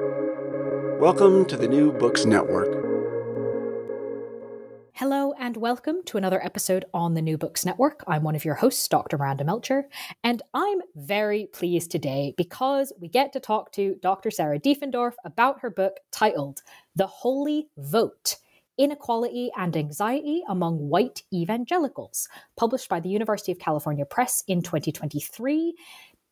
Welcome to the New Books Network. Hello, and welcome to another episode on the New Books Network. I'm one of your hosts, Dr. Miranda Melcher, and I'm very pleased today because we get to talk to Dr. Sarah Diefendorf about her book titled The Holy Vote Inequality and Anxiety Among White Evangelicals, published by the University of California Press in 2023.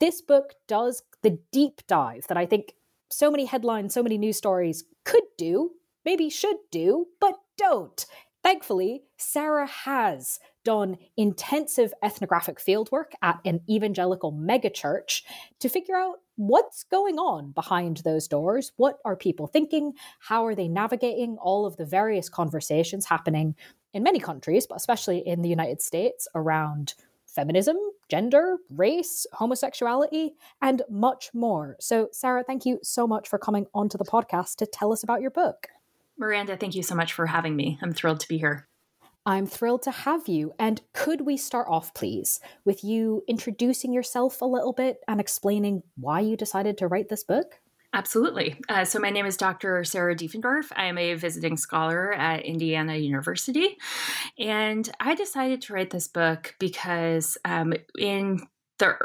This book does the deep dive that I think so many headlines, so many news stories could do, maybe should do, but don't. Thankfully, Sarah has done intensive ethnographic fieldwork at an evangelical megachurch to figure out what's going on behind those doors. What are people thinking? How are they navigating all of the various conversations happening in many countries, but especially in the United States around feminism, gender, race, homosexuality, and much more. So, Sarah, thank you so much for coming onto the podcast to tell us about your book. Miranda, thank you so much for having me. I'm thrilled to be here. I'm thrilled to have you. And could we start off, please, with you introducing yourself a little bit and explaining why you decided to write this book? Absolutely. Uh, so, my name is Dr. Sarah Diefendorf. I am a visiting scholar at Indiana University. And I decided to write this book because um, in the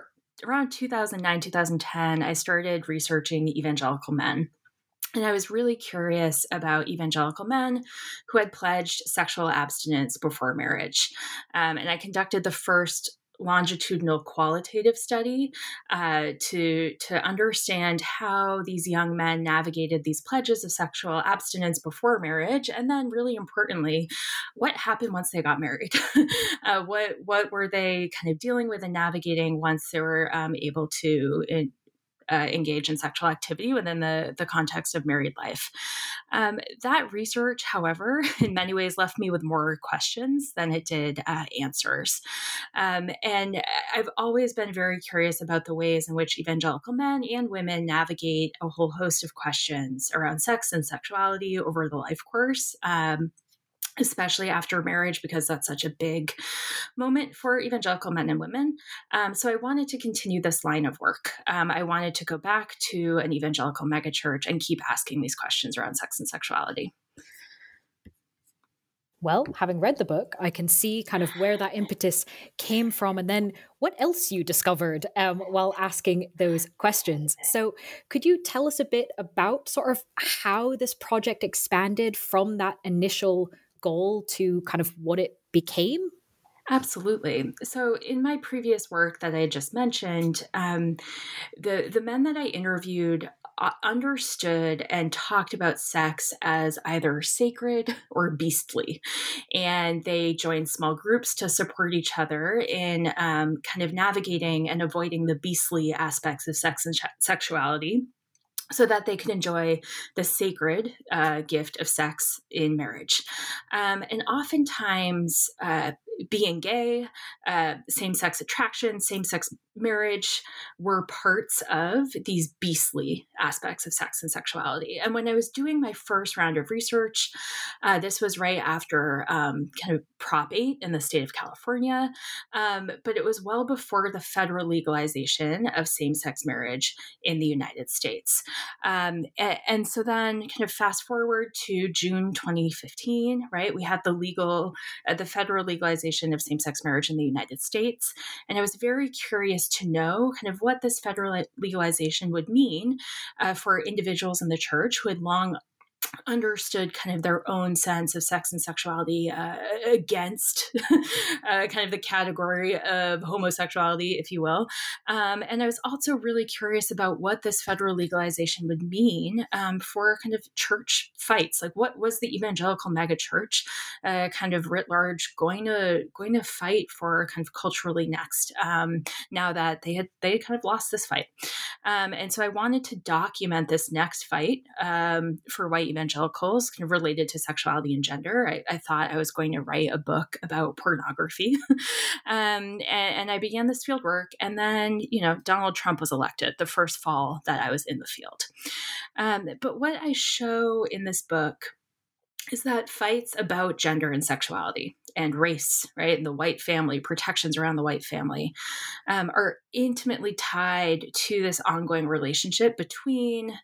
around 2009, 2010, I started researching evangelical men. And I was really curious about evangelical men who had pledged sexual abstinence before marriage. Um, and I conducted the first longitudinal qualitative study uh, to to understand how these young men navigated these pledges of sexual abstinence before marriage, and then really importantly, what happened once they got married. uh, what what were they kind of dealing with and navigating once they were um, able to in, uh, engage in sexual activity within the, the context of married life. Um, that research, however, in many ways left me with more questions than it did uh, answers. Um, and I've always been very curious about the ways in which evangelical men and women navigate a whole host of questions around sex and sexuality over the life course. Um, especially after marriage, because that's such a big moment for evangelical men and women. Um, so I wanted to continue this line of work. Um, I wanted to go back to an evangelical megachurch and keep asking these questions around sex and sexuality. Well, having read the book, I can see kind of where that impetus came from and then what else you discovered um, while asking those questions. So, could you tell us a bit about sort of how this project expanded from that initial goal to kind of what it became? Absolutely. So, in my previous work that I just mentioned, um, the the men that I interviewed uh, understood and talked about sex as either sacred or beastly, and they joined small groups to support each other in um, kind of navigating and avoiding the beastly aspects of sex and sexuality so that they could enjoy the sacred uh, gift of sex in marriage. Um, and oftentimes, uh, being gay, uh, same sex attraction, same sex marriage were parts of these beastly aspects of sex and sexuality. And when I was doing my first round of research, uh, this was right after um, kind of Prop 8 in the state of California, um, but it was well before the federal legalization of same sex marriage in the United States. Um, and, and so then, kind of fast forward to June 2015, right? We had the legal, uh, the federal legalization of same sex marriage in the United States. And I was very curious to know kind of what this federal legalization would mean uh, for individuals in the church who had long understood kind of their own sense of sex and sexuality uh, against uh, kind of the category of homosexuality, if you will. Um, and I was also really curious about what this federal legalization would mean um, for kind of church fights. Like, what was the evangelical megachurch uh, kind of writ large going to going to fight for kind of culturally next um, now that they had they had kind of lost this fight. Um, and so I wanted to document this next fight um, for white evangelicals kind of related to sexuality and gender. I, I thought I was going to write a book about pornography. um, and, and, I began this field work. And then, you know, Donald Trump was elected the first fall that I was in the field. Um, but what I show in this book is that fights about gender and sexuality and race, right, and the white family, protections around the white family, um, are intimately tied to this ongoing relationship between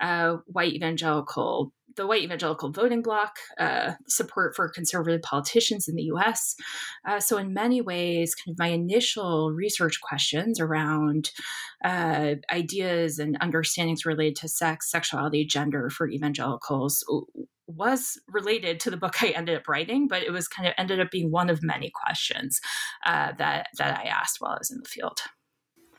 uh, white evangelical, the white evangelical voting bloc, uh, support for conservative politicians in the U.S. Uh, so, in many ways, kind of my initial research questions around uh, ideas and understandings related to sex, sexuality, gender for evangelicals was related to the book I ended up writing, but it was kind of ended up being one of many questions uh, that that I asked while I was in the field.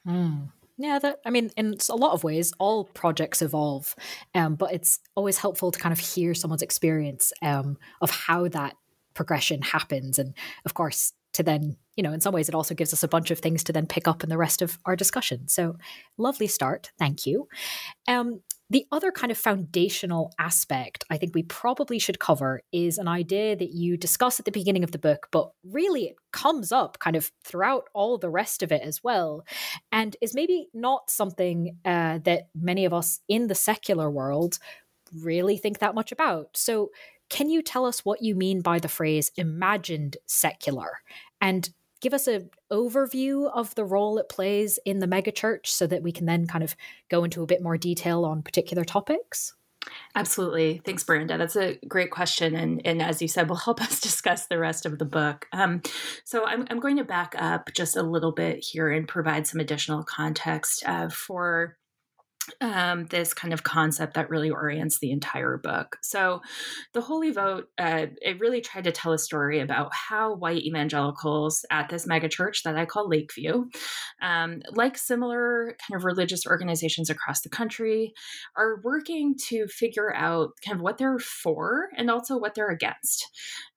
Mm. Yeah, that I mean, in a lot of ways, all projects evolve, um, but it's always helpful to kind of hear someone's experience um, of how that progression happens, and of course, to then you know, in some ways, it also gives us a bunch of things to then pick up in the rest of our discussion. So, lovely start, thank you. Um, the other kind of foundational aspect I think we probably should cover is an idea that you discuss at the beginning of the book, but really it comes up kind of throughout all the rest of it as well, and is maybe not something uh, that many of us in the secular world really think that much about. So, can you tell us what you mean by the phrase imagined secular? And give us an overview of the role it plays in the megachurch so that we can then kind of go into a bit more detail on particular topics? Absolutely. Thanks, Miranda. That's a great question. And, and as you said, will help us discuss the rest of the book. Um, so I'm, I'm going to back up just a little bit here and provide some additional context uh, for um, this kind of concept that really orients the entire book. So, the Holy Vote, uh, it really tried to tell a story about how white evangelicals at this megachurch that I call Lakeview, um, like similar kind of religious organizations across the country, are working to figure out kind of what they're for and also what they're against.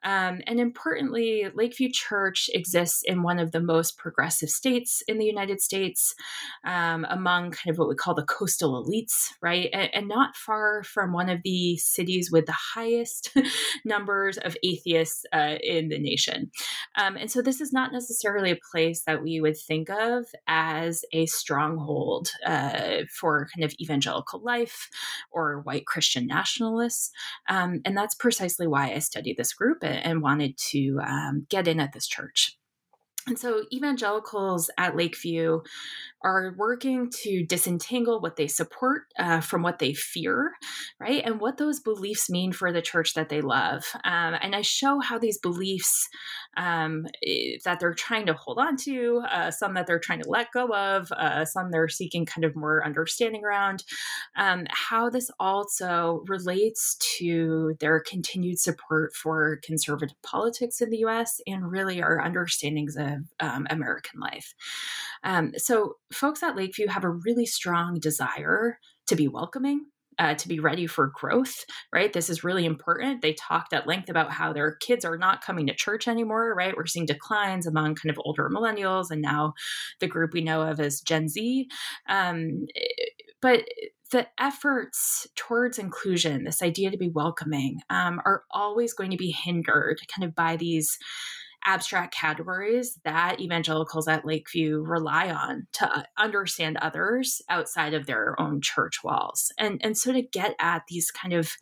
Um, and importantly, Lakeview Church exists in one of the most progressive states in the United States, um, among kind of what we call the coastal elites, right? And, and, not far from one of the cities with the highest numbers of atheists uh, in the nation. Um, and so this is not necessarily a place that we would think of as a stronghold uh, for kind of evangelical life or white Christian nationalists. Um, and that's precisely why I studied this group and wanted to um, get in at this church. And so evangelicals at Lakeview are working to disentangle what they support uh, from what they fear, right? And what those beliefs mean for the church that they love. Um, and I show how these beliefs um, that they're trying to hold on to, uh, some that they're trying to let go of, uh, some they're seeking kind of more understanding around, um, how this also relates to their continued support for conservative politics in the US and really our understandings of um, American life. Um, so, folks at Lakeview have a really strong desire to be welcoming, uh, to be ready for growth, right? This is really important. They talked at length about how their kids are not coming to church anymore, right? We're seeing declines among kind of older millennials and now the group we know of as Gen Z. Um, but the efforts towards inclusion, this idea to be welcoming, um, are always going to be hindered kind of by these abstract categories that evangelicals at Lakeview rely on to uh, understand others outside of their own church walls. And, and so to get at these kind of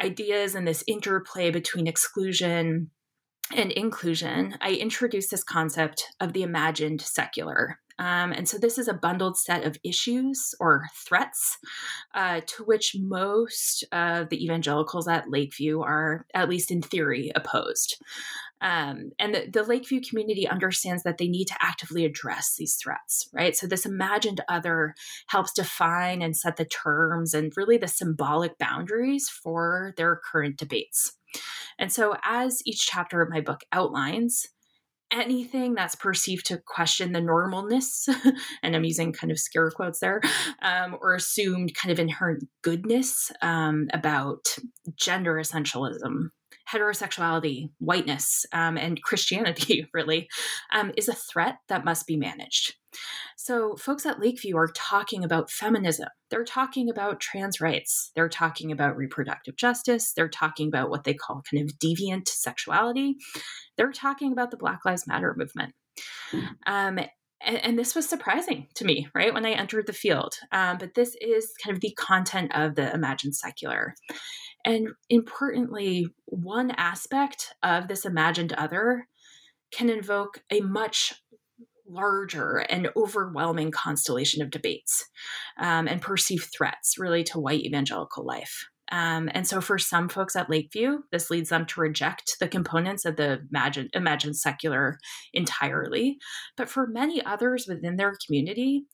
ideas and this interplay between exclusion and inclusion, I introduced this concept of the imagined secular. Um, and so this is a bundled set of issues or threats uh, to which most of the evangelicals at Lakeview are, at least in theory, opposed. Um, and the, the, Lakeview community understands that they need to actively address these threats, right? So, this imagined other helps define and set the terms and really the symbolic boundaries for their current debates. And so, as each chapter of my book outlines, anything that's perceived to question the normalness, and I'm using kind of scare quotes there, um, or assumed kind of inherent goodness um, about gender essentialism, heterosexuality, whiteness, um, and Christianity, really, um, is a threat that must be managed. So, folks at Lakeview are talking about feminism. They're talking about trans rights. They're talking about reproductive justice. They're talking about what they call kind of deviant sexuality. They're talking about the Black Lives Matter movement. Um, and, and, this was surprising to me, right, when I entered the field. Um, but this is kind of the content of the imagined secular. and importantly, one aspect of this imagined other can invoke a much larger and overwhelming constellation of debates um, and perceived threats really to white evangelical life. Um, and so, for some folks at Lakeview, this leads them to reject the components of the imagined secular entirely. But for many others within their community,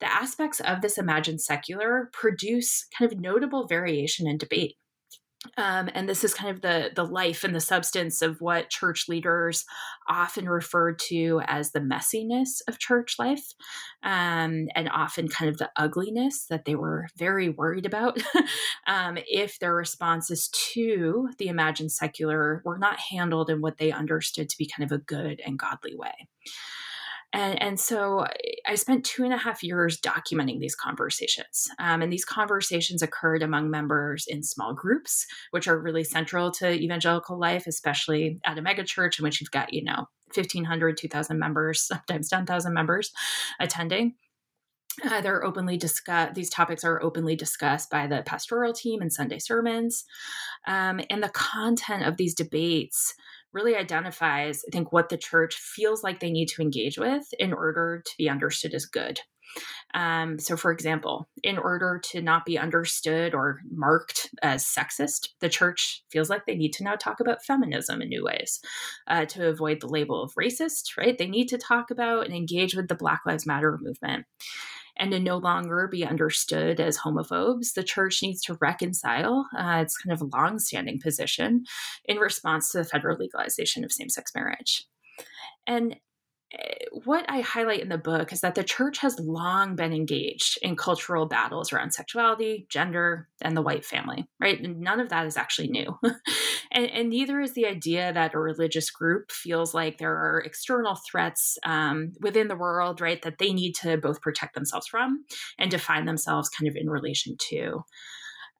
the aspects of this imagined secular produce kind of notable variation in debate. Um, and this is kind of the the life and the substance of what church leaders often refer to as the messiness of church life, um, and often kind of the ugliness that they were very worried about um, if their responses to the imagined secular were not handled in what they understood to be kind of a good and godly way. And, and so I spent two and a half years documenting these conversations. Um, and these conversations occurred among members in small groups, which are really central to evangelical life, especially at a megachurch in which you've got, you know, 1,500, 2,000 members, sometimes 10,000 members attending. Uh, they're openly discussed. These topics are openly discussed by the pastoral team in Sunday sermons, um, and the content of these debates really identifies, I think, what the church feels like they need to engage with in order to be understood as good. Um, so, for example, in order to not be understood or marked as sexist, the church feels like they need to now talk about feminism in new ways uh, to avoid the label of racist, right? They need to talk about and engage with the Black Lives Matter movement and to no longer be understood as homophobes, the church needs to reconcile uh, its kind of long-standing position in response to the federal legalization of same-sex marriage. And what I highlight in the book is that the church has long been engaged in cultural battles around sexuality, gender, and the white family, right? And none of that is actually new. and, and, neither is the idea that a religious group feels like there are external threats um, within the world, right, that they need to both protect themselves from and define themselves kind of in relation to.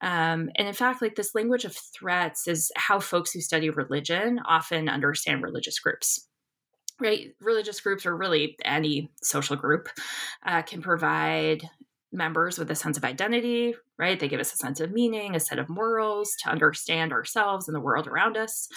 Um, and in fact, like this language of threats is how folks who study religion often understand religious groups right? Religious groups or really any social group uh, can provide members with a sense of identity, right? They give us a sense of meaning, a set of morals to understand ourselves and the world around us.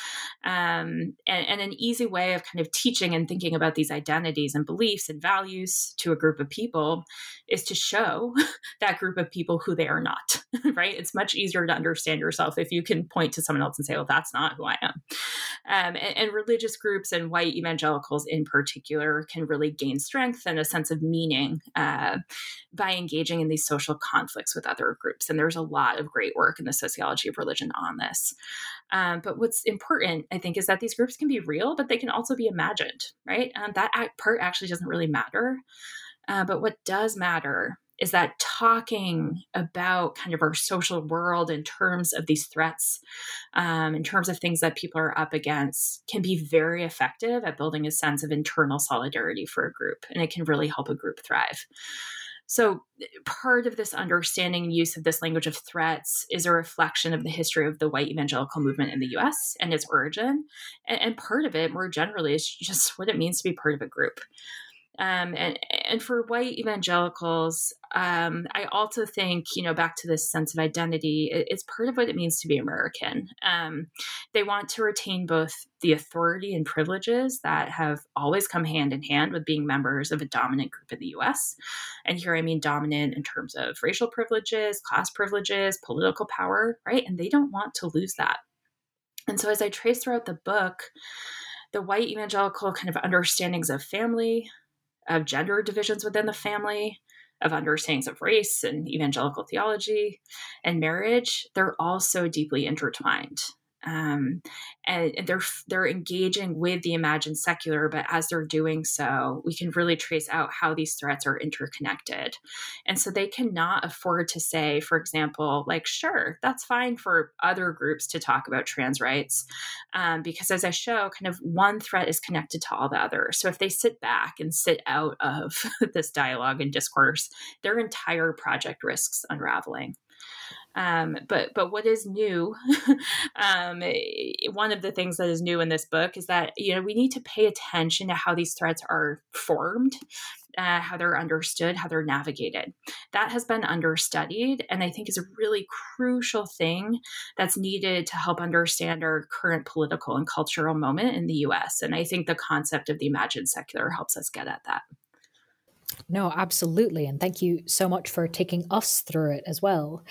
Um, and, and, an easy way of kind of teaching and thinking about these identities and beliefs and values to a group of people is to show that group of people who they are not, right? It's much easier to understand yourself if you can point to someone else and say, well, that's not who I am. Um, and, and religious groups and white evangelicals in particular can really gain strength and a sense of meaning uh, by engaging engaging in these social conflicts with other groups. And there's a lot of great work in the sociology of religion on this. Um, but what's important, I think, is that these groups can be real, but they can also be imagined, right? Um, that part actually doesn't really matter. Uh, but what does matter is that talking about kind of our social world in terms of these threats, um, in terms of things that people are up against, can be very effective at building a sense of internal solidarity for a group. And it can really help a group thrive. So, part of this understanding and use of this language of threats is a reflection of the history of the white evangelical movement in the US and its origin. And, and part of it, more generally, is just what it means to be part of a group. Um, and and for white evangelicals, um, I also think you know back to this sense of identity. It, it's part of what it means to be American. Um, they want to retain both the authority and privileges that have always come hand in hand with being members of a dominant group in the U.S. And here I mean dominant in terms of racial privileges, class privileges, political power, right? And they don't want to lose that. And so as I trace throughout the book, the white evangelical kind of understandings of family, of gender divisions within the family, of understandings of race and evangelical theology and marriage, they're all so deeply intertwined um, and they're they're engaging with the imagined secular but as they're doing so we can really trace out how these threats are interconnected. And so they cannot afford to say for example like sure that's fine for other groups to talk about trans rights um, because as i show kind of one threat is connected to all the others so if they sit back and sit out of this dialogue and discourse their entire project risks unraveling Um, but but what is new? um, one of the things that is new in this book is that you know we need to pay attention to how these threats are formed, uh, how they're understood, how they're navigated. That has been understudied, and I think is a really crucial thing that's needed to help understand our current political and cultural moment in the U.S. And I think the concept of the imagined secular helps us get at that. No, absolutely. And thank you so much for taking us through it as well.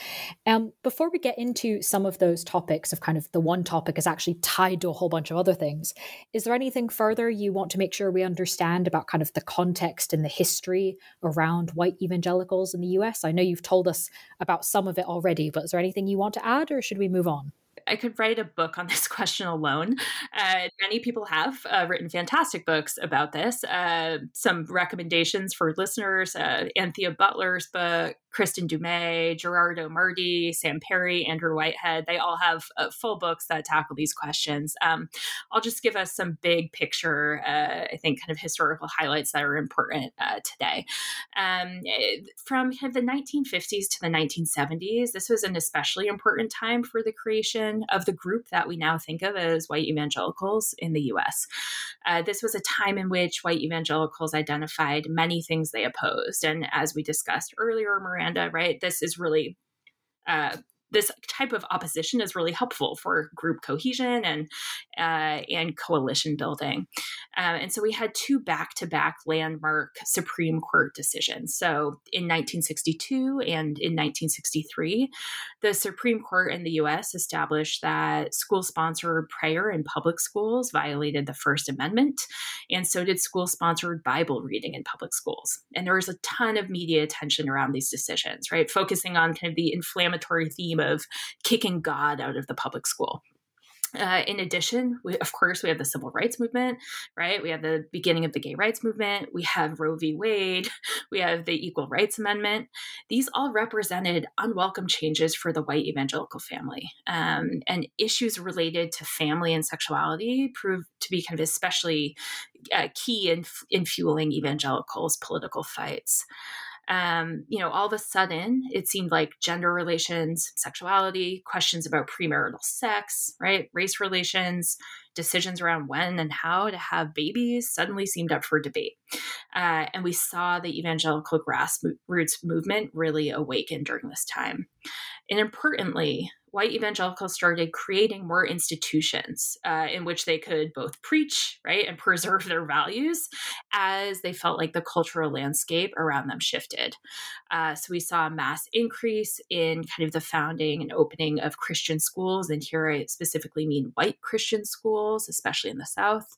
Um, before we get into some of those topics of kind of the one topic is actually tied to a whole bunch of other things, is there anything further you want to make sure we understand about kind of the context and the history around white evangelicals in the US? I know you've told us about some of it already, but is there anything you want to add or should we move on? I could write a book on this question alone. Uh, many people have uh, written fantastic books about this. Uh, some recommendations for listeners: uh, Anthea Butler's book, Kristin Du Mez, Gerardo Marti, Sam Perry, Andrew Whitehead. They all have uh, full books that tackle these questions. Um, I'll just give us some big picture, uh, I think, kind of historical highlights that are important today. Um, from kind of the 1950s to the 1970s, this was an especially important time for the creation of the group that we now think of as white evangelicals in the US. Uh, this was a time in which white evangelicals identified many things they opposed. And as we discussed earlier, Miranda, right? This is really uh, this type of opposition is really helpful for group cohesion and uh, and coalition building. Uh, and so we had two back-to-back landmark Supreme Court decisions. So in 1962 and in 1963, the Supreme Court in the U.S. established that school-sponsored prayer in public schools violated the First Amendment, and so did school-sponsored Bible reading in public schools. And there was a ton of media attention around these decisions, right, focusing on kind of the inflammatory theme of kicking God out of the public school. Uh, in addition, we, of course, we have the civil rights movement, right? We have the beginning of the gay rights movement. We have Roe v. Wade. We have the Equal Rights Amendment. These all represented unwelcome changes for the white evangelical family. Um, and issues related to family and sexuality proved to be kind of especially uh, key in, in fueling evangelicals' political fights um, you know, all of a sudden it seemed like gender relations, sexuality, questions about premarital sex, right, race relations, decisions around when and how to have babies suddenly seemed up for debate. Uh, and we saw the evangelical grassroots movement really awaken during this time. And importantly, white evangelicals started creating more institutions uh, in which they could both preach, right, and preserve their values as they felt like the cultural landscape around them shifted. Uh, so we saw a mass increase in kind of the founding and opening of Christian schools. And here I specifically mean white Christian schools, especially in the South.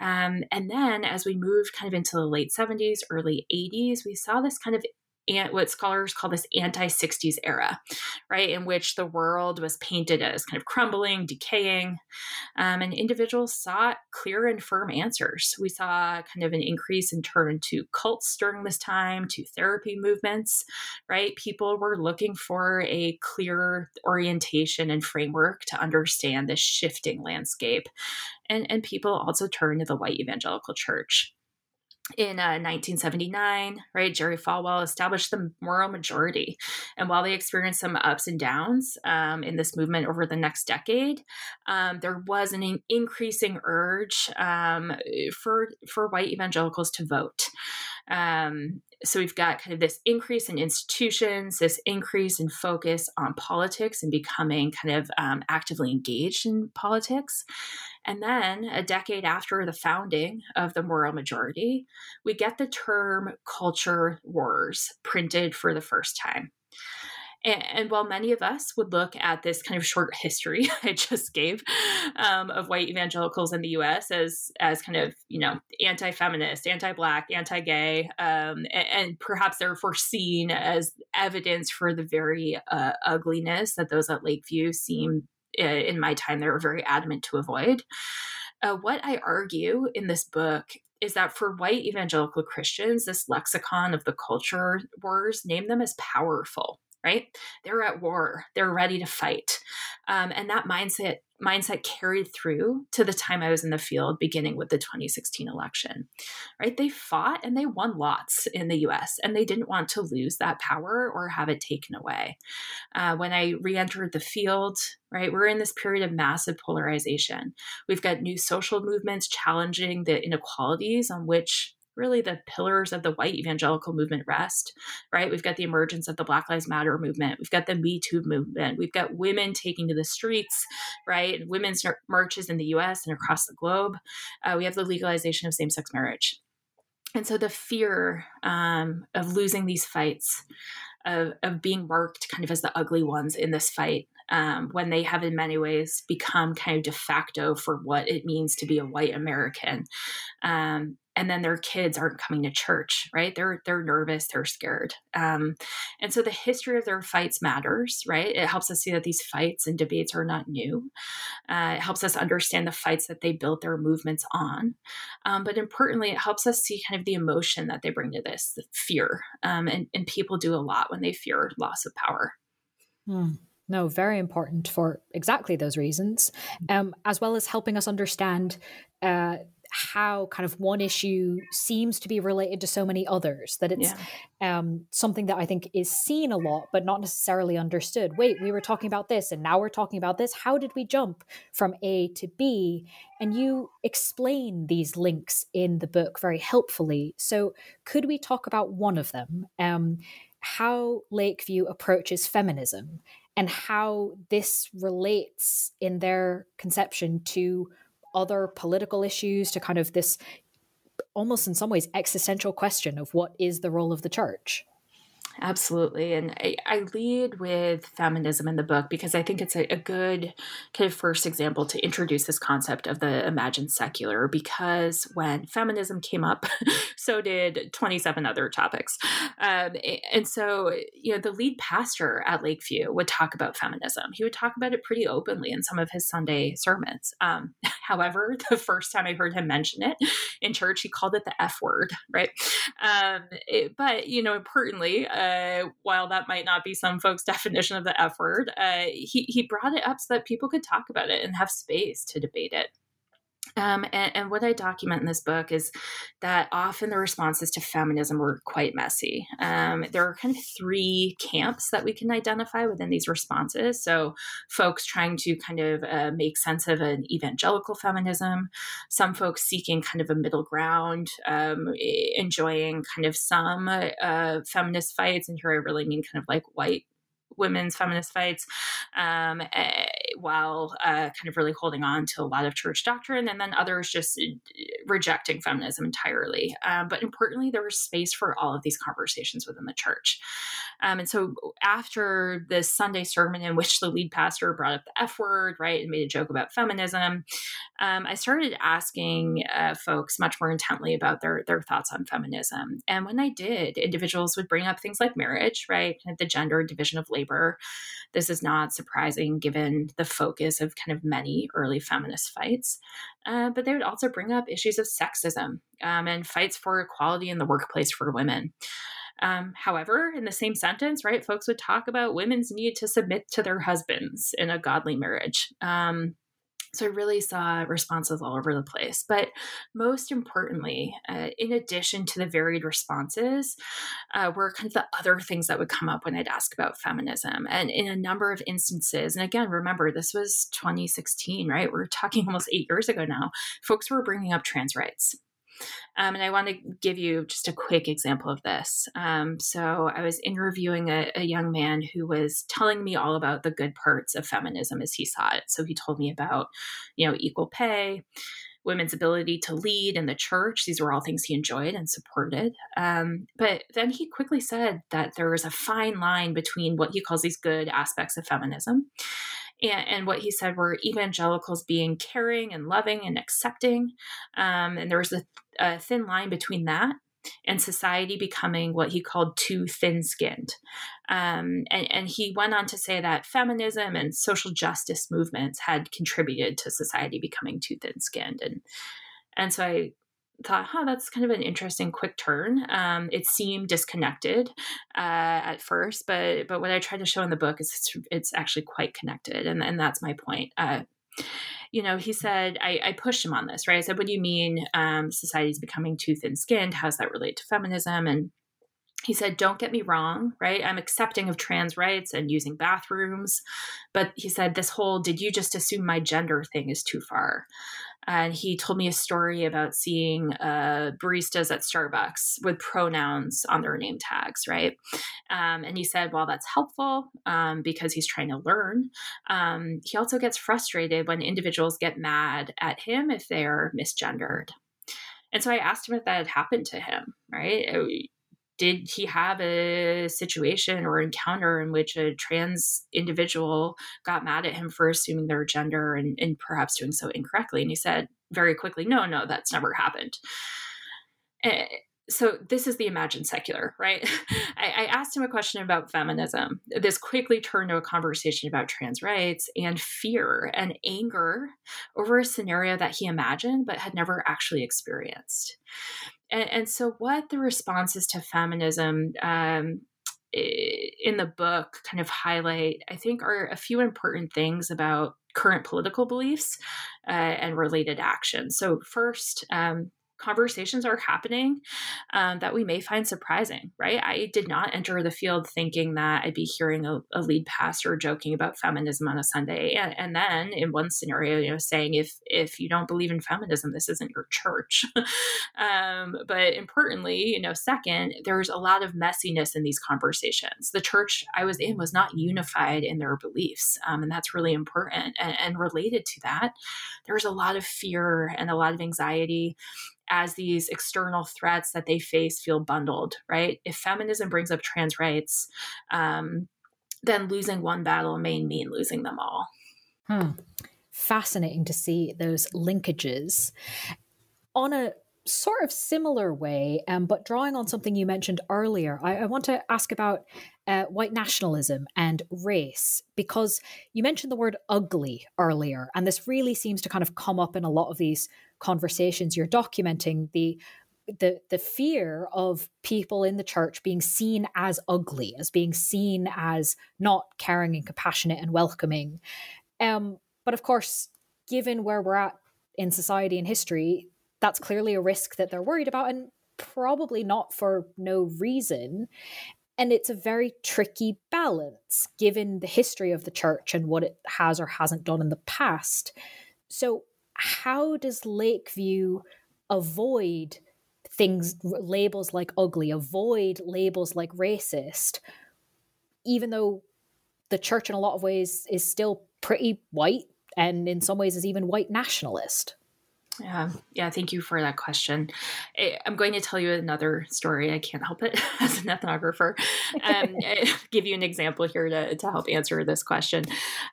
Um, and then as we moved kind of into the late 70s, early 80s, we saw this kind of and what scholars call this anti 60s era, right, in which the world was painted as kind of crumbling, decaying, um, and individuals sought clear and firm answers. We saw kind of an increase in turn to cults during this time, to therapy movements, right? People were looking for a clear orientation and framework to understand this shifting landscape. And, and people also turned to the white evangelical church in uh, 1979, right, Jerry Falwell established the moral majority. And while they experienced some ups and downs um, in this movement over the next decade, um, there was an in- increasing urge um, for for white evangelicals to vote. Um, so we've got kind of this increase in institutions, this increase in focus on politics and becoming kind of um, actively engaged in politics. And then a decade after the founding of the moral majority, we get the term culture wars printed for the first time. And, and, while many of us would look at this kind of short history I just gave um, of white evangelicals in the U.S. as as kind of you know anti-feminist, anti-black, anti-gay, um, and, and, perhaps they're foreseen as evidence for the very uh, ugliness that those at Lakeview seem in my time they were very adamant to avoid. Uh, what I argue in this book is that for white evangelical Christians, this lexicon of the culture wars name them as powerful right? They're at war. They're ready to fight. Um, and that mindset mindset carried through to the time I was in the field, beginning with the 2016 election. Right? They fought and they won lots in the US, and they didn't want to lose that power or have it taken away. Uh, when I re entered the field, right, we're in this period of massive polarization. We've got new social movements challenging the inequalities on which really the pillars of the white evangelical movement rest, right? We've got the emergence of the Black Lives Matter movement. We've got the Me Too movement. We've got women taking to the streets, right? Women's marches in the US and across the globe. Uh, we have the legalization of same sex marriage. And so the fear um, of losing these fights, of, of being marked kind of as the ugly ones in this fight, um, when they have in many ways become kind of de facto for what it means to be a white American. Um, and then their kids aren't coming to church right? They're they're nervous they're scared. Um, and so the history of their fights matters right? It helps us see that these fights and debates are not new. Uh, it helps us understand the fights that they built their movements on. Um, but importantly it helps us see kind of the emotion that they bring to this the fear. Um, and, and people do a lot when they fear loss of power. Hmm. No, very important for exactly those reasons, um, as well as helping us understand uh, how kind of one issue seems to be related to so many others that it's yeah. um, something that I think is seen a lot, but not necessarily understood. Wait, we were talking about this and now we're talking about this. How did we jump from A to B? And you explain these links in the book very helpfully. So, could we talk about one of them? Um, how Lakeview approaches feminism and how this relates in their conception to other political issues to kind of this almost in some ways existential question of what is the role of the church Absolutely. And I, I, lead with feminism in the book because I think it's a, a, good kind of first example to introduce this concept of the imagined secular. Because when feminism came up, so did 27 other topics. Um, and so, you know, the lead pastor at Lakeview would talk about feminism. He would talk about it pretty openly in some of his Sunday sermons. Um, however, the first time I heard him mention it in church, he called it the F word, right? Um, it, but, you know, importantly, uh, uh, while that might not be some folks' definition of the F word, uh, he, he brought it up so that people could talk about it and have space to debate it. Um, and, and, what I document in this book is that often the responses to feminism were quite messy. Um, there are kind of three camps that we can identify within these responses. So, folks trying to kind of uh, make sense of an evangelical feminism, some folks seeking kind of a middle ground, um, enjoying kind of some uh, feminist fights. And here I really mean kind of like white women's feminist fights, um, uh, while uh, kind of really holding on to a lot of church doctrine, and then others just uh, rejecting feminism entirely. Um, but importantly, there was space for all of these conversations within the church. Um, and so after this Sunday sermon in which the lead pastor brought up the F word, right, and made a joke about feminism, um, I started asking uh, folks much more intently about their their thoughts on feminism. And when I did, individuals would bring up things like marriage, right, the gender division of labor. This is not surprising given the focus of kind of many early feminist fights. Uh, but they would also bring up issues of sexism um, and fights for equality in the workplace for women. Um, however, in the same sentence, right, folks would talk about women's need to submit to their husbands in a godly marriage. Um, so I really saw responses all over the place. But most importantly, uh, in addition to the varied responses, uh, were kind of the other things that would come up when I'd ask about feminism. And in a number of instances, and again, remember, this was 2016, right? We're talking almost eight years ago now. Folks were bringing up trans rights. Um, and I want to give you just a quick example of this. Um, so I was interviewing a, a, young man who was telling me all about the good parts of feminism as he saw it. So he told me about, you know, equal pay, women's ability to lead in the church. These were all things he enjoyed and supported. Um, but then he quickly said that there was a fine line between what he calls these good aspects of feminism and, and what he said were evangelicals being caring and loving and accepting. Um, and there was a, a thin line between that and society becoming what he called too thin skinned. Um, and, and, he went on to say that feminism and social justice movements had contributed to society becoming too thin skinned. And, and so I thought, huh, that's kind of an interesting quick turn. Um, it seemed disconnected uh, at first, but but what I tried to show in the book is it's, it's actually quite connected, and and that's my point. Uh, you know, he said, I, I, pushed him on this, right? I said, What do you mean um, society's becoming too thin skinned? How does that relate to feminism? And he said, Don't get me wrong, right? I'm accepting of trans rights and using bathrooms. But he said, This whole did you just assume my gender thing is too far. And he told me a story about seeing uh, baristas at Starbucks with pronouns on their name tags, right? Um, and he said, Well, that's helpful um, because he's trying to learn. Um, he also gets frustrated when individuals get mad at him if they're misgendered. And so I asked him if that had happened to him, right? Did he have a situation or encounter in which a trans individual got mad at him for assuming their gender and, and perhaps doing so incorrectly? And he said very quickly, no, no, that's never happened. Eh, so this is the imagined secular, right? I, I, asked him a question about feminism. This quickly turned to a conversation about trans rights and fear and anger over a scenario that he imagined but had never actually experienced. And, and so, what the responses to feminism um, in the book kind of highlight, I think, are a few important things about current political beliefs uh, and related actions. So, first, um, conversations are happening um, that we may find surprising, right? I did not enter the field thinking that I'd be hearing a, a lead pastor joking about feminism on a Sunday, and, and, then in one scenario, you know, saying if if you don't believe in feminism, this isn't your church. um, but importantly, you know, second, there's a lot of messiness in these conversations. The church I was in was not unified in their beliefs, um, and that's really important. And, and related to that, there's a lot of fear and a lot of anxiety as these external threats that they face feel bundled, right? If feminism brings up trans rights, um, then losing one battle may mean losing them all. Hmm. Fascinating to see those linkages. On a sort of similar way, um, but drawing on something you mentioned earlier, I, I want to ask about uh, white nationalism and race because you mentioned the word ugly earlier, and this really seems to kind of come up in a lot of these conversations you're documenting. The the the fear of people in the church being seen as ugly, as being seen as not caring and compassionate and welcoming. Um, but of course, given where we're at in society and history, that's clearly a risk that they're worried about and probably not for no reason. And it's a very tricky balance given the history of the church and what it has or hasn't done in the past. So, how does Lakeview avoid things, labels like ugly, avoid labels like racist, even though the church in a lot of ways is still pretty white and in some ways is even white nationalist? Yeah, yeah. Thank you for that question. Eh, I'm going to tell you another story. I can't help it as an ethnographer. Um, eh, give you an example here to, to help answer this question.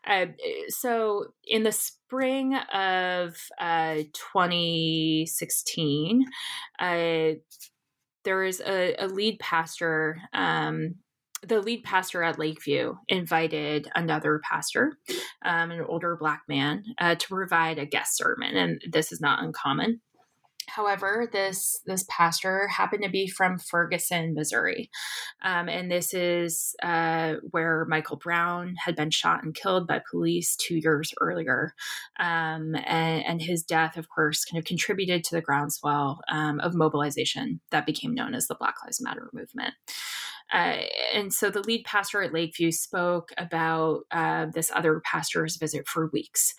Uh, so, in the spring of uh, 2016, uh, there was a, a lead pastor um, the lead pastor at Lakeview invited another pastor, um, an older black man, uh, to provide a guest sermon, and this is not uncommon. However, this this pastor happened to be from Ferguson, Missouri, um, and this is uh, where Michael Brown had been shot and killed by police two years earlier, um, and, and, his death, of course, kind of contributed to the groundswell um, of mobilization that became known as the Black Lives Matter movement. Uh, and so the lead pastor at Lakeview spoke about uh, this other pastor's visit for weeks.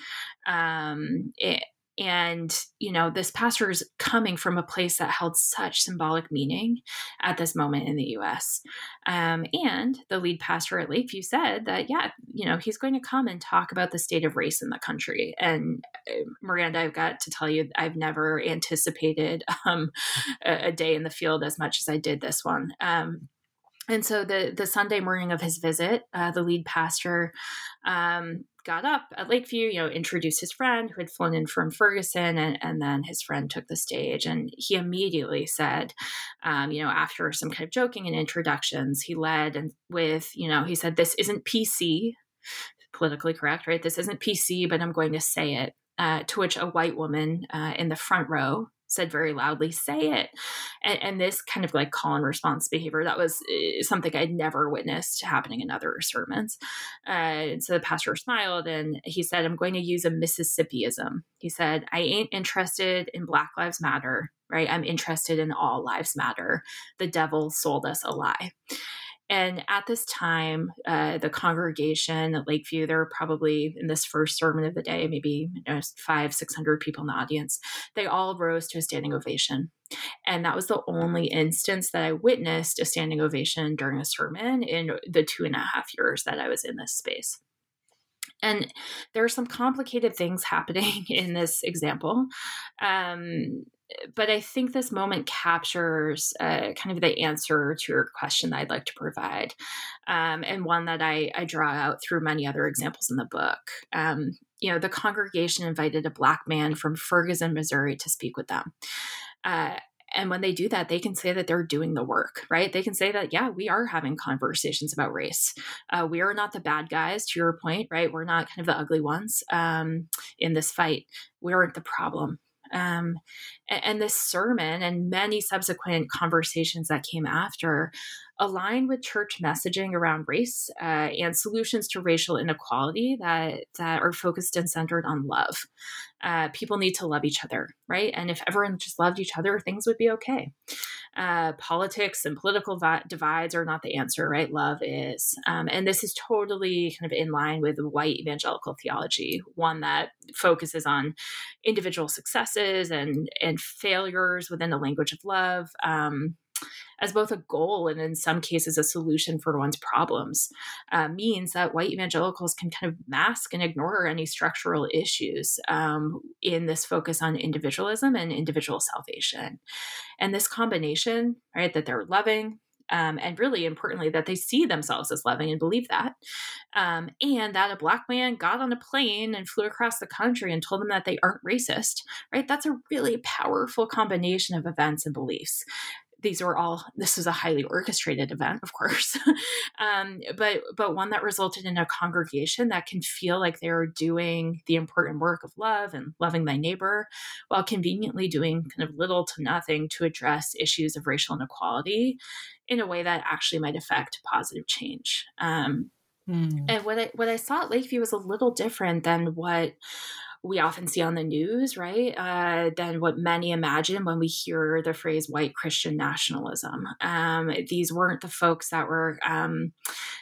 Um, it, and, you know, this pastor is coming from a place that held such symbolic meaning at this moment in the US. Um, and the lead pastor at Lakeview said that, yeah, you know, he's going to come and talk about the state of race in the country. And uh, Miranda, I've got to tell you, I've never anticipated um, a, a, day in the field as much as I did this one. Um, and so the the Sunday morning of his visit, uh, the lead pastor um, got up at Lakeview, you know, introduced his friend who had flown in from Ferguson, and, and then his friend took the stage, and he immediately said, um, you know, after some kind of joking and introductions, he led and with, you know, he said, "This isn't PC." politically correct right this isn't pc but i'm going to say it uh, to which a white woman uh, in the front row said very loudly, say it. And, and this kind of like call and response behavior, that was uh, something I'd never witnessed happening in other sermons. Uh, and so the pastor smiled and he said, I'm going to use a Mississippiism. He said, I ain't interested in Black Lives Matter, right? I'm interested in all lives matter. The devil sold us a lie. And at this time, uh, the congregation at Lakeview, there were probably in this first sermon of the day, maybe you know, five, 600 people in the audience. They all rose to a standing ovation. And that was the only instance that I witnessed a standing ovation during a sermon in the two and a half years that I was in this space. And there are some complicated things happening in this example. Um, but I think this moment captures uh, kind of the answer to your question that I'd like to provide, um, and one that I, I, draw out through many other examples in the book. Um, you know, the congregation invited a black man from Ferguson, Missouri, to speak with them. Uh, and when they do that, they can say that they're doing the work, right? They can say that, yeah, we are having conversations about race. Uh, we are not the bad guys, to your point, right? We're not kind of the ugly ones um, in this fight. We aren't the problem um, and, and this sermon and many subsequent conversations that came after align with church messaging around race uh, and solutions to racial inequality that that are focused and centered on love. Uh, people need to love each other, right? And if everyone just loved each other, things would be okay. Uh, politics and political vi- divides are not the answer, right? Love is, um, and this is totally kind of in line with white evangelical theology, one that focuses on individual successes and and failures within the language of love. Um, as both a goal and in some cases a solution for one's problems uh, means that white evangelicals can kind of mask and ignore any structural issues um, in this focus on individualism and individual salvation and this combination right that they're loving um, and really importantly, that they see themselves as loving and believe that. Um, and that a black man got on a plane and flew across the country and told them that they aren't racist, right? That's a really powerful combination of events and beliefs these were all this is a highly orchestrated event of course um, but but one that resulted in a congregation that can feel like they're doing the important work of love and loving thy neighbor while conveniently doing kind of little to nothing to address issues of racial inequality in a way that actually might affect positive change um, mm. and what I what I saw at Lakeview was a little different than what we often see on the news, right, uh, than what many imagine when we hear the phrase white Christian nationalism. Um, these weren't the folks that were, um,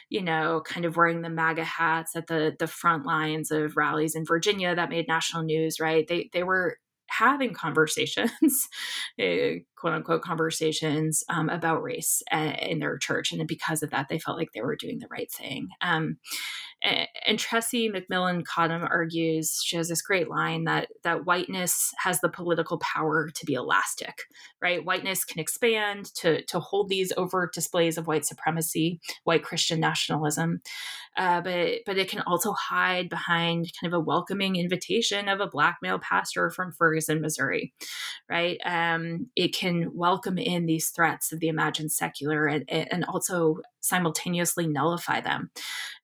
you know, kind of wearing the MAGA hats at the the front lines of rallies in Virginia that made national news, right? They they were having conversations, eh, quote unquote conversations um, about race uh, in their church. And because of that, they felt like they were doing the right thing. Um, and Tressie McMillan Cottom argues, she has this great line that that whiteness has the political power to be elastic, right? Whiteness can expand to, to hold these overt displays of white supremacy, white Christian nationalism, uh, but but it can also hide behind kind of a welcoming invitation of a black male pastor from Ferguson, Missouri, right? Um, it can welcome in these threats of the imagined secular and, and also simultaneously nullify them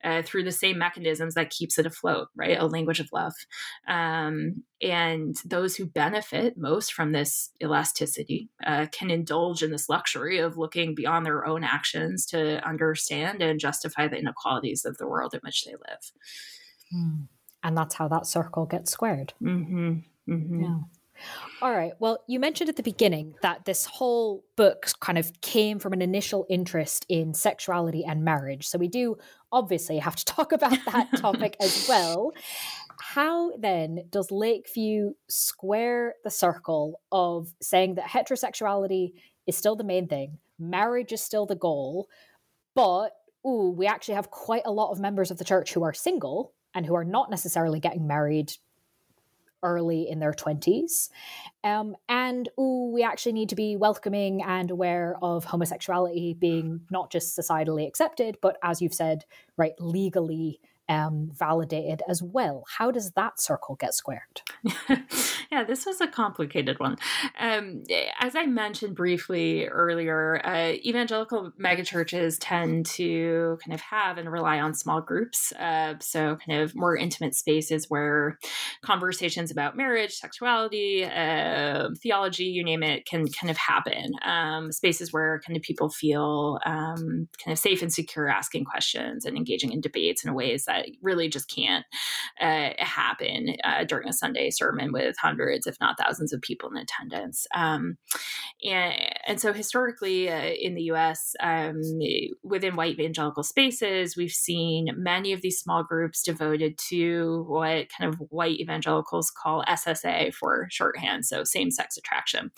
uh, through the same mechanisms that keeps it afloat right a language of love um, and those who benefit most from this elasticity uh, can indulge in this luxury of looking beyond their own actions to understand and justify the inequalities of the world in which they live hmm. and that's how that circle gets squared mm-hmm. Mm-hmm. yeah all right. Well, you mentioned at the beginning that this whole book kind of came from an initial interest in sexuality and marriage. So we do obviously have to talk about that topic as well. How then does Lakeview square the circle of saying that heterosexuality is still the main thing, marriage is still the goal, but ooh, we actually have quite a lot of members of the church who are single and who are not necessarily getting married early in their 20s. Um, and ooh, we actually need to be welcoming and aware of homosexuality being not just societally accepted, but as you've said, right, legally um, validated as well. How does that circle get squared? yeah, this was a complicated one. Um, as I mentioned briefly earlier, uh, evangelical megachurches tend to kind of have and rely on small groups. Uh, so, kind of more intimate spaces where conversations about marriage, sexuality, uh, theology, you name it, can kind of happen. Um, spaces where kind of people feel um, kind of safe and secure asking questions and engaging in debates in ways that really just can't uh, happen uh, during a Sunday sermon with hundreds, if not thousands, of people in attendance. Um, and, and so, historically, uh, in the US, um, within white evangelical spaces, we've seen many of these small groups devoted to what kind of white evangelicals call SSA for shorthand, so same sex attraction.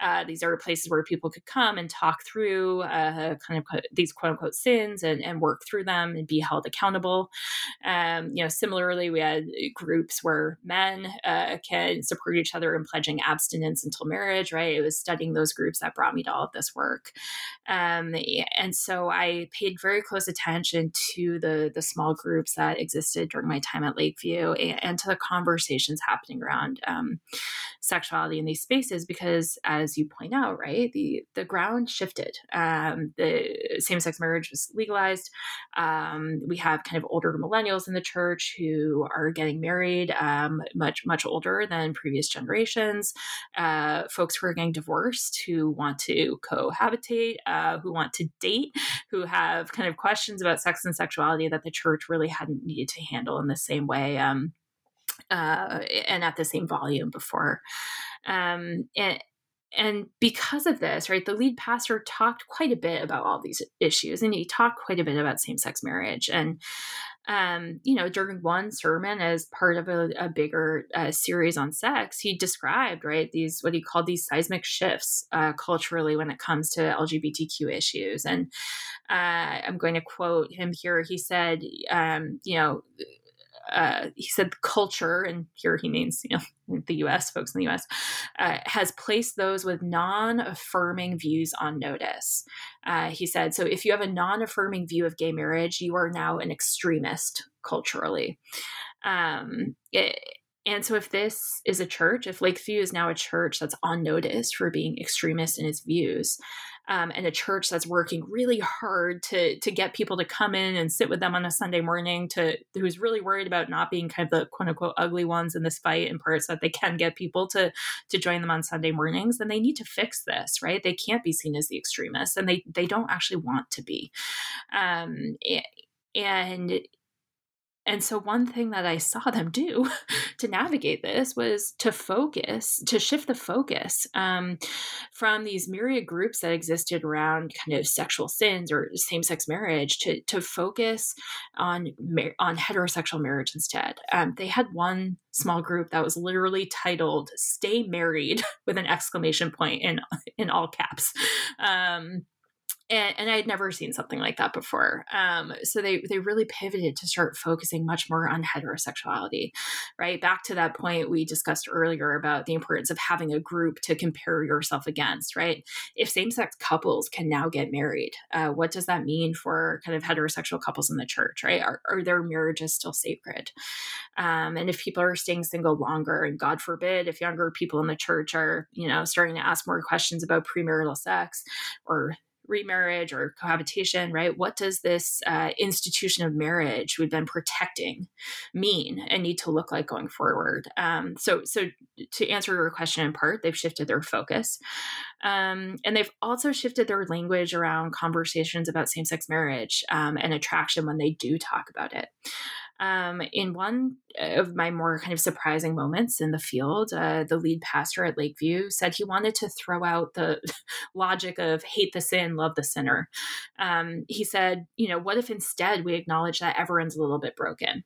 Uh, these are places where people could come and talk through uh, kind of these quote unquote sins and, and work through them and be held accountable. Um, you know, similarly, we had groups where men uh, can support each other in pledging abstinence until marriage, right? It was studying those groups that brought me to all of this work. Um, and so I paid very close attention to the, the small groups that existed during my time at Lakeview and, and to the conversations happening around um, sexuality in these spaces because, as you point out, right, the, the ground shifted. Um, the same sex marriage was legalized. Um, we have kind of older millennials in the church who are getting married um, much, much older than previous generations, uh, folks who are getting divorced who want to cohabitate, uh, who want to date, who have kind of questions about sex and sexuality that the church really hadn't needed to handle in the same way. Um, uh, and at the same volume before. Um, and, and because of this, right, the lead pastor talked quite a bit about all these issues, and he talked quite a bit about same-sex marriage. And um, you know, during one sermon as part of a, a bigger uh, series on sex, he described right these what he called these seismic shifts uh, culturally when it comes to LGBTQ issues. And uh, I'm going to quote him here. He said, um, you know uh, he said culture, and here he means you know the U.S. folks in the U.S. Uh, has placed those with non-affirming views on notice. Uh, he said, so if you have a non-affirming view of gay marriage, you are now an extremist culturally. Um, it, and so, if this is a church, if Lakeview is now a church that's on notice for being extremist in its views, um, and a church that's working really hard to to get people to come in and sit with them on a Sunday morning, to who's really worried about not being kind of the quote unquote ugly ones in this fight, in part so that they can get people to to join them on Sunday mornings, then they need to fix this, right? They can't be seen as the extremists, and they they don't actually want to be. Um, and and so, one thing that I saw them do to navigate this was to focus, to shift the focus um, from these myriad groups that existed around kind of sexual sins or same sex marriage to, to focus on, on heterosexual marriage instead. Um, they had one small group that was literally titled Stay Married with an exclamation point in, in all caps. Um, and, and I had never seen something like that before. Um, so they they really pivoted to start focusing much more on heterosexuality, right? Back to that point we discussed earlier about the importance of having a group to compare yourself against, right? If same sex couples can now get married, uh, what does that mean for kind of heterosexual couples in the church, right? Are, are their marriages still sacred? Um, and if people are staying single longer, and God forbid, if younger people in the church are, you know, starting to ask more questions about premarital sex or remarriage or cohabitation, right? What does this uh, institution of marriage we've been protecting mean and need to look like going forward? Um, so, so to answer your question in part, they've shifted their focus, um, and they've also shifted their language around conversations about same-sex marriage um, and attraction when they do talk about it. Um, in one of my more kind of surprising moments in the field, uh, the lead pastor at Lakeview said he wanted to throw out the logic of hate the sin, love the sinner. Um, he said, you know, what if instead we acknowledge that everyone's a little bit broken?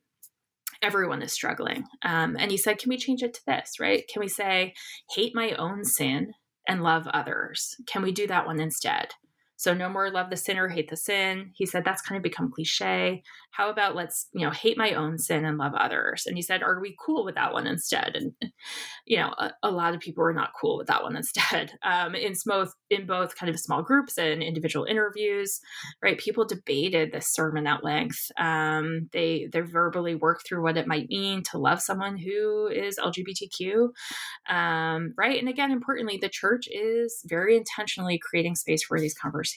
Everyone is struggling. Um, and he said, can we change it to this, right? Can we say, hate my own sin and love others? Can we do that one instead? So no more love the sinner, hate the sin. He said that's kind of become cliche. How about let's, you know, hate my own sin and love others? And he said, are we cool with that one instead? And, you know, a, a lot of people were not cool with that one instead. Um, in both in both kind of small groups and individual interviews, right? People debated this sermon at length. Um, they they verbally worked through what it might mean to love someone who is LGBTQ, um, right? And again, importantly, the church is very intentionally creating space for these conversations.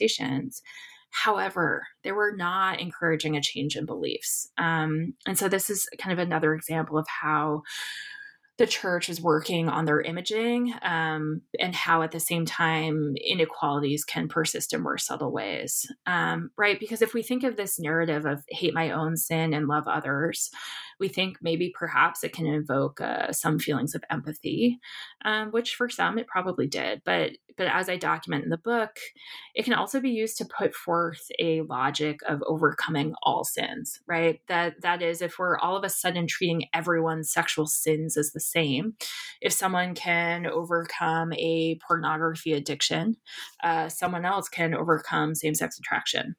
However, they were not encouraging a change in beliefs. Um, and so this is kind of another example of how the church is working on their imaging um, and how at the same time inequalities can persist in more subtle ways um, right because if we think of this narrative of hate my own sin and love others we think maybe perhaps it can invoke uh, some feelings of empathy um, which for some it probably did but but as i document in the book it can also be used to put forth a logic of overcoming all sins right that that is if we're all of a sudden treating everyone's sexual sins as the same. If someone can overcome a pornography addiction, uh, someone else can overcome same sex attraction.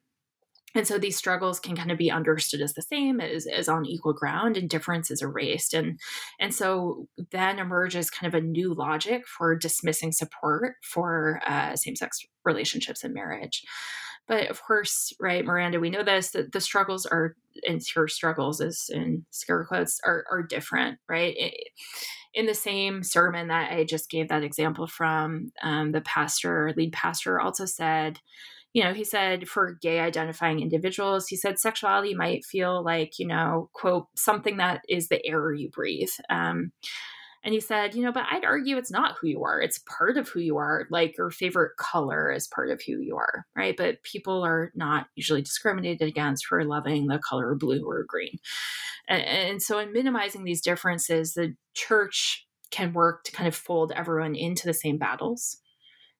And so these struggles can kind of be understood as the same, as, as on equal ground, and difference is erased. And, and so then emerges kind of a new logic for dismissing support for uh, same sex relationships and marriage. But of course, right, Miranda, we know this that the struggles are, and her struggles is in scare quotes, are, are different, right? It, in the same sermon that I just gave that example from, um, the pastor, lead pastor, also said, you know, he said for gay identifying individuals, he said sexuality might feel like, you know, quote, something that is the air you breathe. Um, and he said, you know, but I'd argue it's not who you are. It's part of who you are. Like your favorite color is part of who you are, right? But people are not usually discriminated against for loving the color blue or green. And, and so, in minimizing these differences, the church can work to kind of fold everyone into the same battles,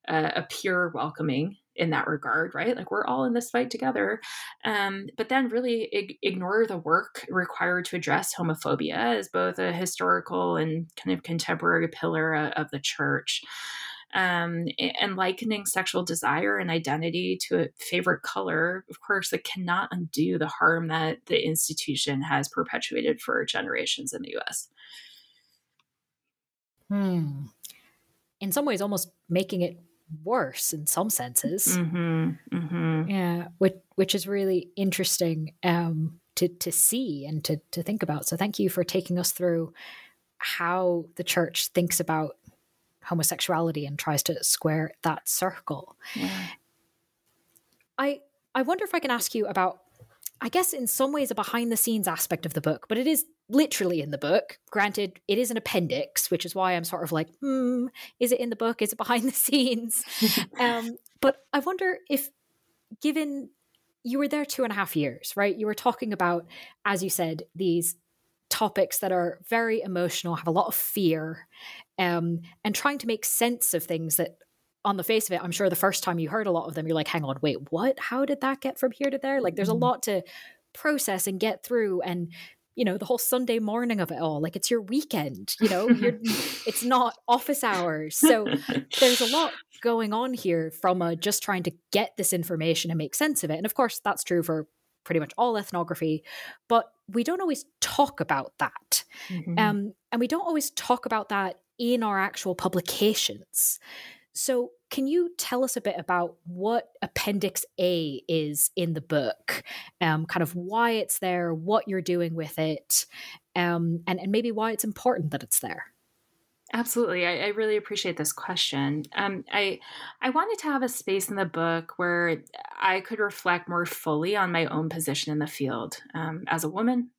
uh, appear welcoming in that regard, right? Like we're all in this fight together. Um, but then really ig- ignore the work required to address homophobia as both a historical and kind of contemporary pillar of the church. Um, and likening sexual desire and identity to a favorite color, of course, it cannot undo the harm that the institution has perpetuated for generations in the US. Hmm. In some ways, almost making it worse in some senses. Mm-hmm, mm-hmm. Yeah, which which is really interesting um, to to see and to to think about. So thank you for taking us through how the church thinks about homosexuality and tries to square that circle. Yeah. I I wonder if I can ask you about I guess in some ways a behind the scenes aspect of the book, but it is literally in the book. Granted, it is an appendix, which is why I'm sort of like, hmm, is it in the book? Is it behind the scenes? um, but I wonder if, given you were there two and a half years, right? You were talking about, as you said, these topics that are very emotional, have a lot of fear, um, and trying to make sense of things that on the face of it, I'm sure the first time you heard a lot of them, you're like, hang on, wait, what? How did that get from here to there? Like, there's a mm-hmm. lot to process and get through. And, you know, the whole Sunday morning of it all, like, it's your weekend, you know, it's not office hours. So there's a lot going on here from uh, just trying to get this information and make sense of it. And of course, that's true for pretty much all ethnography, but we don't always talk about that. Mm-hmm. Um, and we don't always talk about that in our actual publications. So, can you tell us a bit about what Appendix A is in the book? Um, kind of why it's there, what you're doing with it, um, and, and maybe why it's important that it's there? Absolutely, I, I, really appreciate this question. Um, I I wanted to have a space in the book where I could reflect more fully on my own position in the field um, as a woman,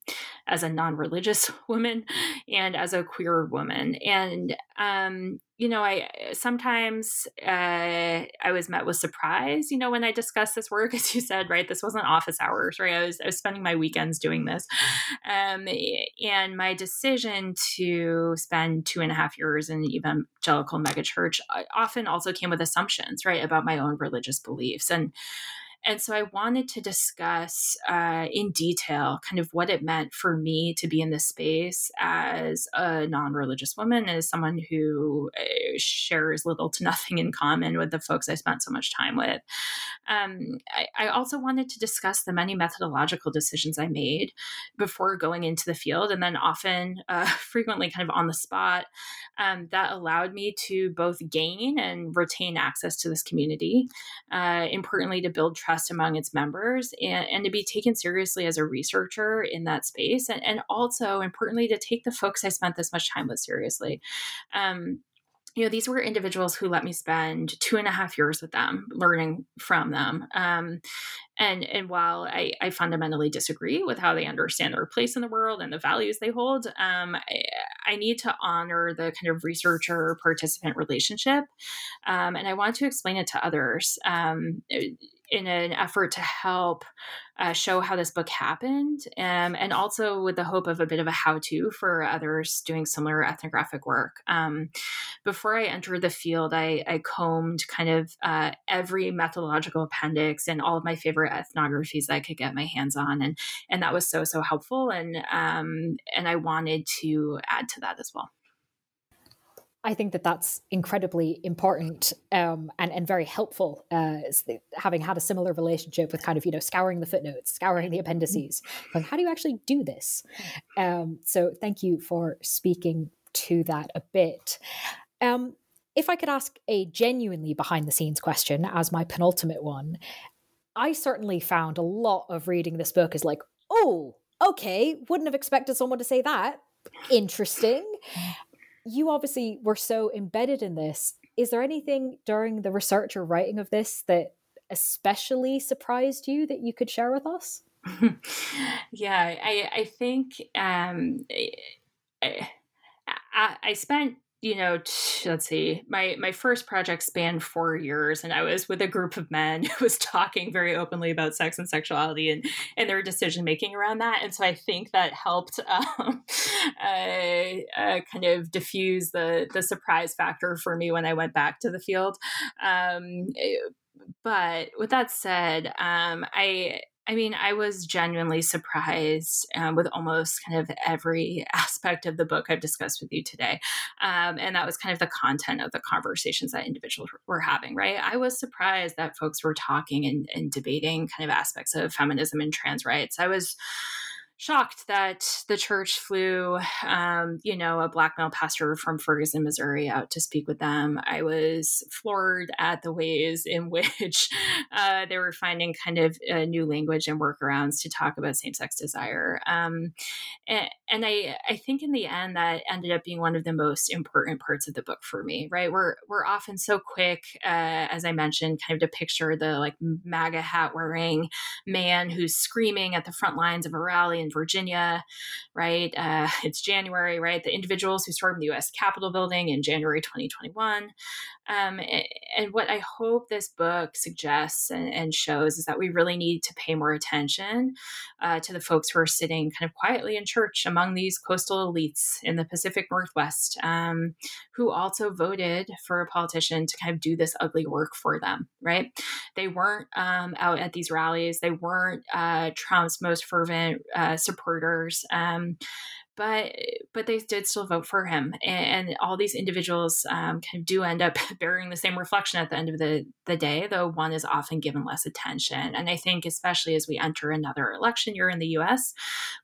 as a non-religious woman, and as a queer woman. And um, you know, I sometimes uh, I was met with surprise. You know, when I discussed this work, as you said, right, this wasn't office hours, right? I was I was spending my weekends doing this, um, and my decision to spend two and a half years in the evangelical megachurch uh, often also came with assumptions, right, about my own religious beliefs and and so I wanted to discuss uh, in detail kind of what it meant for me to be in this space as a non religious woman, as someone who uh, shares little to nothing in common with the folks I spent so much time with. Um, I, I also wanted to discuss the many methodological decisions I made before going into the field, and then often, uh, frequently, kind of on the spot, um, that allowed me to both gain and retain access to this community. Uh, importantly, to build trust among its members and, and, to be taken seriously as a researcher in that space, and, and also, importantly, to take the folks I spent this much time with seriously. Um, you know, these were individuals who let me spend two and a half years with them, learning from them. Um, and and while I, I, fundamentally disagree with how they understand their place in the world and the values they hold, um, I, I, need to honor the kind of researcher participant relationship, um, and I want to explain it to others. Um, in an effort to help uh, show how this book happened, um, and also with the hope of a bit of a how to for others doing similar ethnographic work. Um, before I entered the field, I, I combed kind of uh, every methodological appendix and all of my favorite ethnographies that I could get my hands on, and and that was so so helpful, and um, and I wanted to add to that as well. I think that that's incredibly important um, and and very helpful. Uh, having had a similar relationship with kind of you know scouring the footnotes, scouring the appendices, like how do you actually do this? Um, so thank you for speaking to that a bit. Um, if I could ask a genuinely behind the scenes question as my penultimate one, I certainly found a lot of reading this book is like, oh, okay, wouldn't have expected someone to say that. Interesting you obviously were so embedded in this. Is there anything during the research or writing of this that especially surprised you that you could share with us? yeah, I I think um, I, I spent you know, t- let's see, my my first project spanned four years, and I was with a group of men who was talking very openly about sex and sexuality and and their decision making around that. And so I think that helped um, uh, uh, kind of diffuse the the surprise factor for me when I went back to the field. Um, eh, but with that said, um, I I mean, I was genuinely surprised um, with almost kind of every aspect of the book I've discussed with you today. Um, and that was kind of the content of the conversations that individuals were having, right? I was surprised that folks were talking and, and debating kind of aspects of feminism and trans rights. I was shocked that the church flew, um, you know, a black male pastor from Ferguson, Missouri, out to speak with them. I was floored at the ways in which uh, they were finding kind of a new language and workarounds to talk about same sex desire. Um, and, and I, I think in the end that ended up being one of the most important parts of the book for me. Right, we're we're often so quick, uh, as I mentioned, kind of to picture the like MAGA hat wearing man who's screaming at the front lines of a rally in Virginia, right? Uh, it's January, right? The individuals who stormed the U.S. Capitol building in January 2021. Um, and what I hope this book suggests and, and, shows is that we really need to pay more attention uh, to the folks who are sitting kind of quietly in church among these coastal elites in the Pacific Northwest um, who also voted for a politician to kind of do this ugly work for them, right? They weren't um, out at these rallies, they weren't uh, Trump's most fervent uh, supporters. Um, but but they did still vote for him and, and all these individuals um, kind of do end up bearing the same reflection at the end of the, the day though one is often given less attention. And i think especially as we enter another election year in the us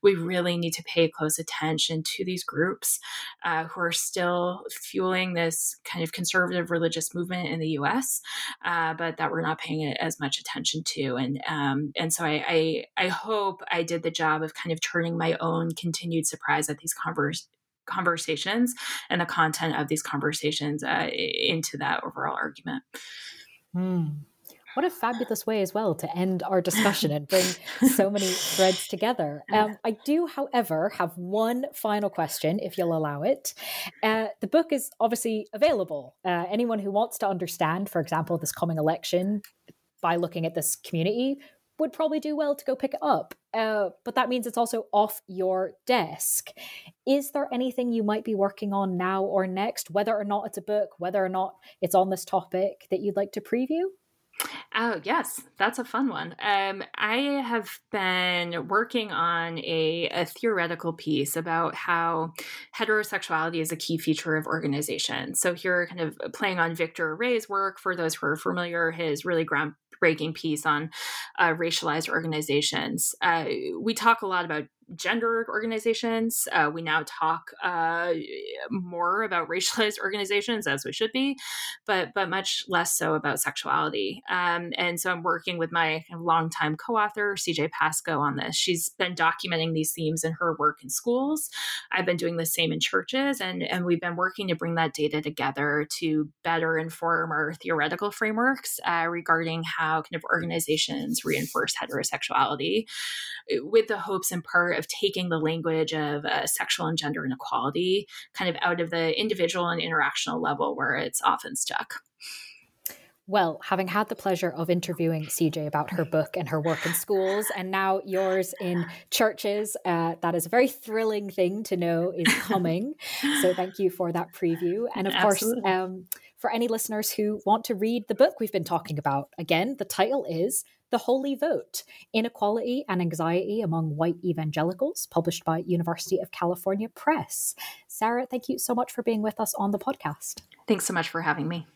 we really need to pay close attention to these groups uh, who are still fueling this kind of conservative religious movement in the us uh, but that we're not paying as much attention to. And um, and so I, I i hope i did the job of kind of turning my own continued surprise at these converse conversations and the content of these conversations uh, into that overall argument. Hmm. What a fabulous way as well to end our discussion and bring so many threads together. Um, I do, however, have one final question, if you'll allow it. Uh, the book is obviously available. Uh, anyone who wants to understand, for example, this coming election by looking at this community would probably do well to go pick it up. Uh, but that means it's also off your desk. Is there anything you might be working on now or next, whether or not it's a book, whether or not it's on this topic that you'd like to preview? Oh, yes, that's a fun one. Um, I have been working on a, a, theoretical piece about how heterosexuality is a key feature of organization. So, here, kind of playing on Victor Ray's work, for those who are familiar, his really groundbreaking piece on uh, racialized organizations. Uh, we talk a lot about gender organizations. Uh, we now talk uh, more about racialized organizations, as we should be, but but much less so about sexuality. Um, and so I'm working with my longtime co-author CJ Pascoe on this. She's been documenting these themes in her work in schools. I've been doing the same in churches, and and we've been working to bring that data together to better inform our theoretical frameworks uh, regarding how kind of organizations reinforce heterosexuality, with the hopes in part of taking the language of uh, sexual and gender inequality kind of out of the individual and interactional level where it's often stuck. Well, having had the pleasure of interviewing CJ about her book and her work in schools, and now yours in churches, uh, that is a very thrilling thing to know is coming. so, thank you for that preview. And of Absolutely. course, um, for any listeners who want to read the book we've been talking about, again, the title is the Holy Vote Inequality and Anxiety Among White Evangelicals, published by University of California Press. Sarah, thank you so much for being with us on the podcast. Thanks so much for having me.